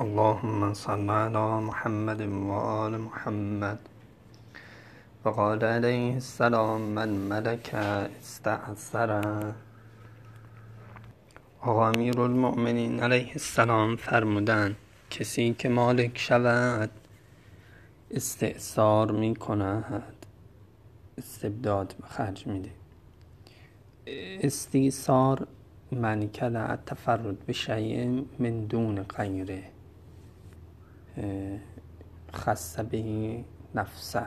اللهم صل على محمد وآل محمد. وقال علیه السلام من ملک استعصر آقا المؤمنین علیه السلام فرمودن کسی که مالک شود استعصار می کند استبداد به خرج میده استیصار معنی کرده تفرد به شیء من دون غیره. خصه به نفسه.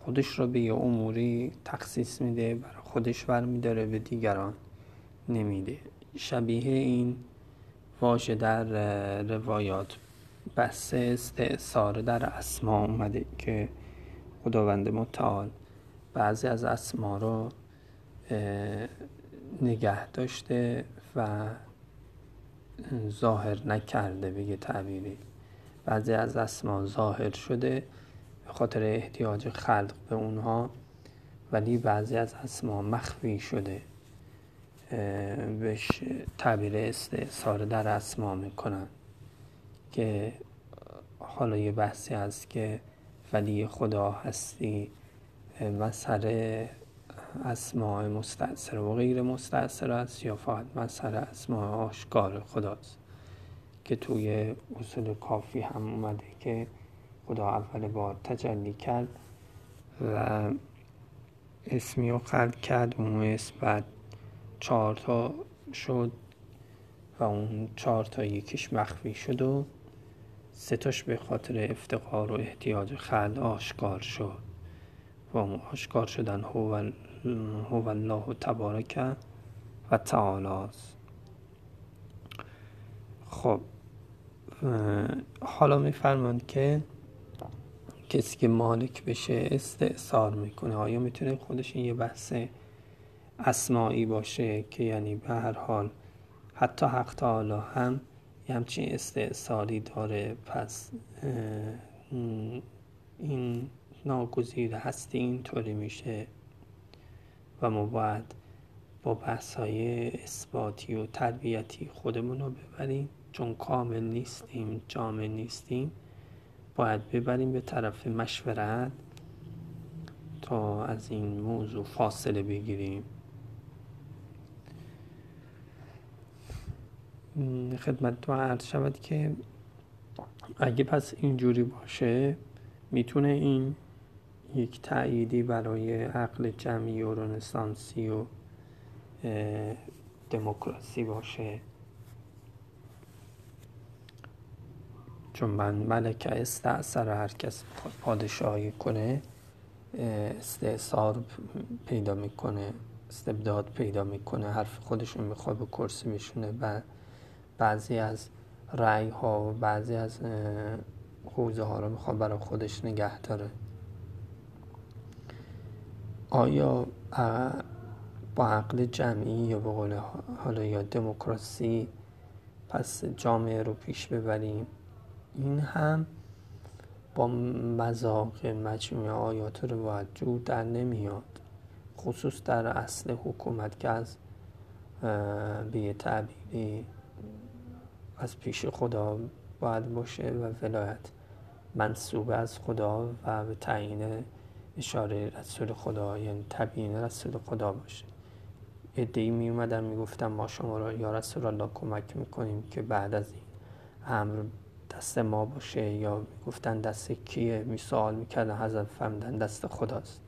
خودش رو به یه اموری تخصیص میده برای خودش برمیداره به دیگران نمیده. شبیه این واژه در روایات. بحث استعصار در اسما اومده که خداوند متعال بعضی از اسما رو نگه داشته و ظاهر نکرده به یه تعبیری. بعضی از اسما ظاهر شده به خاطر احتیاج خلق به اونها ولی بعضی از اسما مخفی شده. بهش تعبیر استعصار در اسما می‌کنن که حالا یه بحثی هست که ولی خدا هستی مسئله اسماع مستعصر و غیر مستعصر است یا فقط مسئله اسماع آشکار خداست. که توی اصول کافی هم اومده که خدا اول بار تجلی کرد و اسمی رو خلق کرد. اون اسم بعد چهار تا شد و اون چهار تا یکیش مخفی شد و سه تاش به خاطر افتقار و احتیاج خلق آشکار شد و اون آشکار شدن هو, هو الله تبارک و تعالی خب حالا میفرماند که کسی که مالک بشه استعصار می‌کنه. آیا می‌تونه خودش یه بحث اسمایی باشه که یعنی به هر حال حتی حق تعالی هم یه همچین استعصالی داره؟ پس این ناگزیر هستی اینطوری میشه و ما باید با بحث های اثباتی و تربیتی خودمون رو ببریم. چون کامل نیستیم جامع نیستیم باید ببریم به طرف مشورت تا از این موضوع فاصله بگیریم. خدمت تو عرض شود که اگه پس اینجوری باشه می‌تونه این یک تأییدی برای عقل جمعی و رنسانسی و دموکراسی باشه. چون من ملکه استعصر هر کس پادشاهی کنه استعصار پیدا می‌کنه استبداد پیدا می‌کنه حرف خودشون می‌خواد به کرسی بشونه و بعضی از رعی ها و بعضی از حوزه ها رو می‌خواد برای خودش نگه داره. آیا با عقل جمعی یا به قول حالا یا دموکراسی پس جامعه رو پیش ببریم؟ این هم با مذاق مجموعه آیات رو جور در نمیاد خصوص در اصل حکومت که از به یه تعبیری از پیش خدا باید باشه و ولایت منصوب از خدا و به تعیین اشاره رسول خدا یعنی تبیین رسول خدا باشه. ادهی می اومدن می گفتن ما شما را یا رسول الله کمک می‌کنیم که بعد از این امر دست ما باشه یا گفتن دست کیه می سوال می‌کردن حضرت فرمدن دست خداست.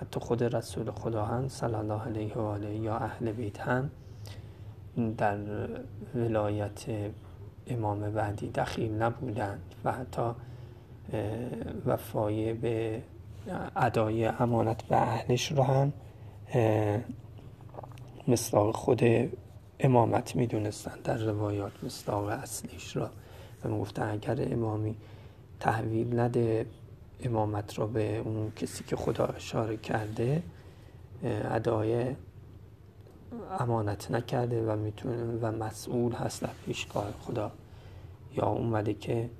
حتی خود رسول خدا هم صلی الله علیه و آله یا اهل بیت هم در ولایت امام بعدی دخیل نبودند و حتی وفای به ادای امانت به اهلش رو هم مصداق خود امامت می‌دونستن در روایات مصداق اصلیش را و می‌گفتن اگر امامی تحویل نده امامت را به اون کسی که خدا اشاره کرده ادای امانت نکرده و می‌تونه و مسئول هست در پیشگاه خدا. یا اومده که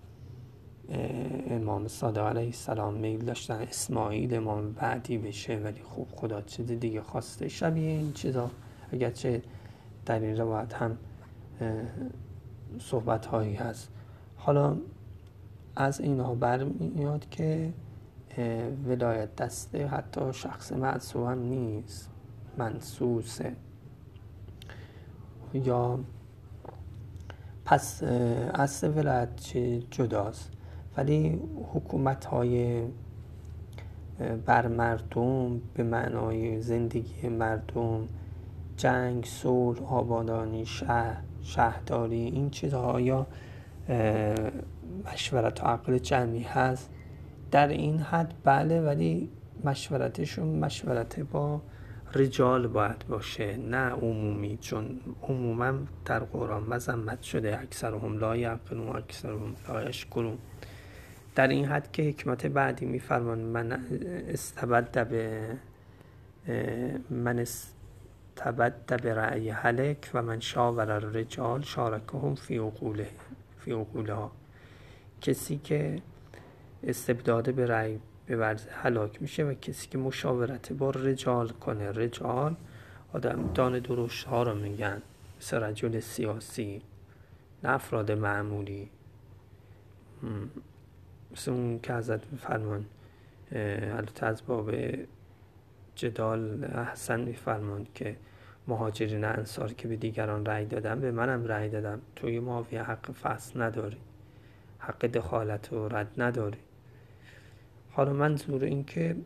امام صادق علیه السلام میل داشتن اسماعیل امام بعدی بشه ولی خوب خدا چیز دیگه خواسته. شبیه این چیزا. اگرچه در این روایت هم صحبت هایی هست. حالا از اینها برمیاد که ولایت دسته حتی شخص معصوم هم نیست منسوسه یا پس اصل ولایت جداست. ولی حکومت های بر مردم به معنای زندگی مردم جنگ، صلح، آبادانی، شهر، شهرداری این چیزها یا مشورت و عقل جمعی هست. در این حد بله ولی مشورتشون مشورت با رجال باید باشه نه عمومی چون عموما در قرآن مذمت شده اکثر هم لا یعقلون اکثر هم لا یشکرون. در این حد که حکمت بعدی میفرمان من استبد به من استبد به رأی حلک و من شاور رجال شارکهم فی عقوله. فی ها. کسی که استبداده به رأی ورز حلاک میشه و کسی که مشاورت با رجال کنه. رجال آدم دان درشت ها رو میگن. مثل رجل سیاسی نه افراد معمولی. مثل اون که ازت فرمان البته از باب جدال احسن میفرمان که مهاجرین انصار که به دیگران رأی دادن به منم رأی دادم توی معاویه حق فصل نداری. حق دخالت و رد نداری. حالا منظور این که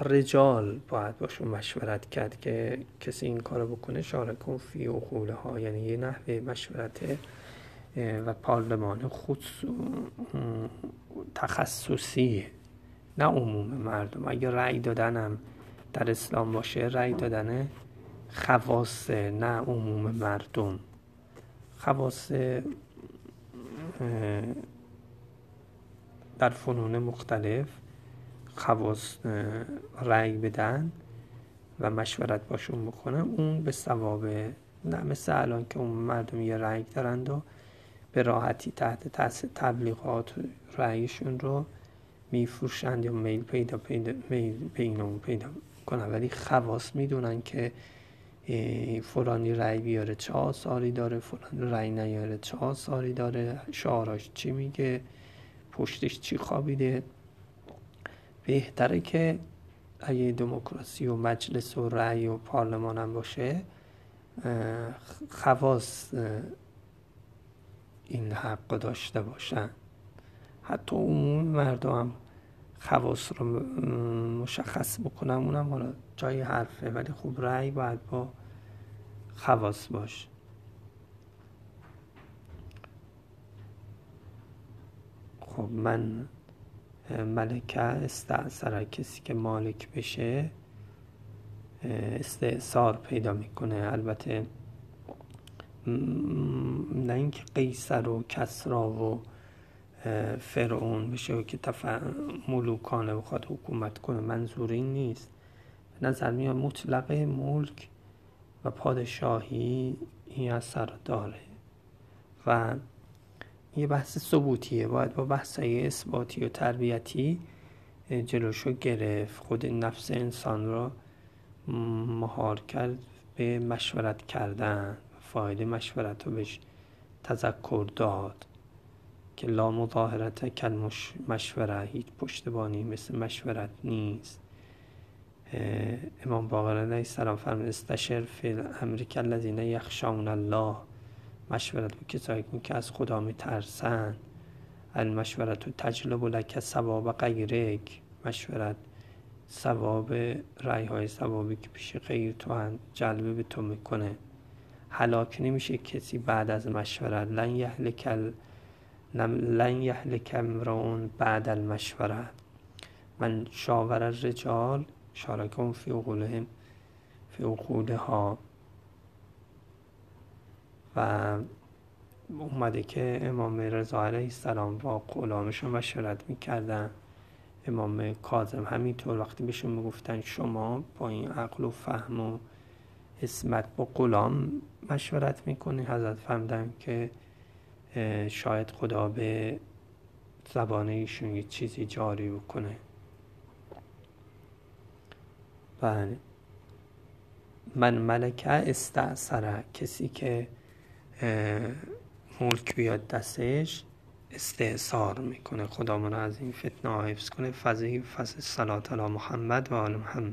رجال باید باشون مشورت کرد که کسی این کارو بکنه شارکون فی و ها. یعنی یه نحوه مشورت و پارلمان خود تخصصی نه عموم مردم. اگه رأی دادنم در اسلام باشه رأی دادن خواص نه عموم مردم. خواص در فنون مختلف خواص رأی بدن و مشورت باشون بکنن. اون به ثواب نه مثل الان که اون مردم یه رأی دارند و به راحتی تحت تاثیر تبلیغات رأیشون رو میفروشند یا میل پیدا پیدا میل بینمون پیدا کنن ولی خواص می‌دونن که فلانی رأی بیاره چه آثاری داره فلانی رأی نیاره چه آثاری داره. شعاراش چی میگه؟ پشتش چی خوابیده؟ بهتره که اگه دموکراسی و مجلس و رأی و پارلمان هم باشه خواص این حق داشته باشن. حتی عموم مردم هم خواص رو مشخص بکنم اونم حالا جای حرفه ولی خوب رأی باید با خواص باش. خب من ملکه استعصر کسی که مالک بشه استعصار پیدا می‌کنه. البته نه اینکه قیصر و کسرا و فرعون بشه که تف... ملوکانه بخواد حکومت کنه منظور این نیست. به نظر میاد مطلق ملک و پادشاهی این اثر داره؟ و یه بحث ثبوتیه باید با بحث اثباتی و تربیتی جلوشو گرفت خود نفس انسان را مهار کرد به مشورت کردن فایده مشورت رو بهش تذکر داد که لا مظاهرت کل مشوره هیچ پشتبانی مثل مشورت نیست. امام باقر علیه السلام فرمود استشر فی امریکا الذین یخشون الله. مشورت با کسایی که از خدا میترسن المشورت و تجلب لک ثواب غیرک. مشورت ثواب رای های ثوابی که پیش غیر تو هم جلبه به تو می‌کنه. حلاک نمیشه کسی بعد از مشورت. لن یهلک لن یهلک امرون بعد المشورت. من شاور الرجال شارکم فی عقولهم فی عقولها و اومده که امام رضا علیه السلام با غلامشون مشورت می‌کردن. امام کاظم همینطور وقتی بهشون می‌گفتن شما با این عقل و فهم و اسمت با غلام مشورت می‌کنی حضرت فهمدن که شاید خدا به زبان ایشون یه چیزی جاری بکنه. بله. من ملکه استعصره کسی که ملک بیاد دستش استحصار می‌کنه. خدا از این فتنه حفظ کنه. فضی فضل صلات علی محمد و آل محمد.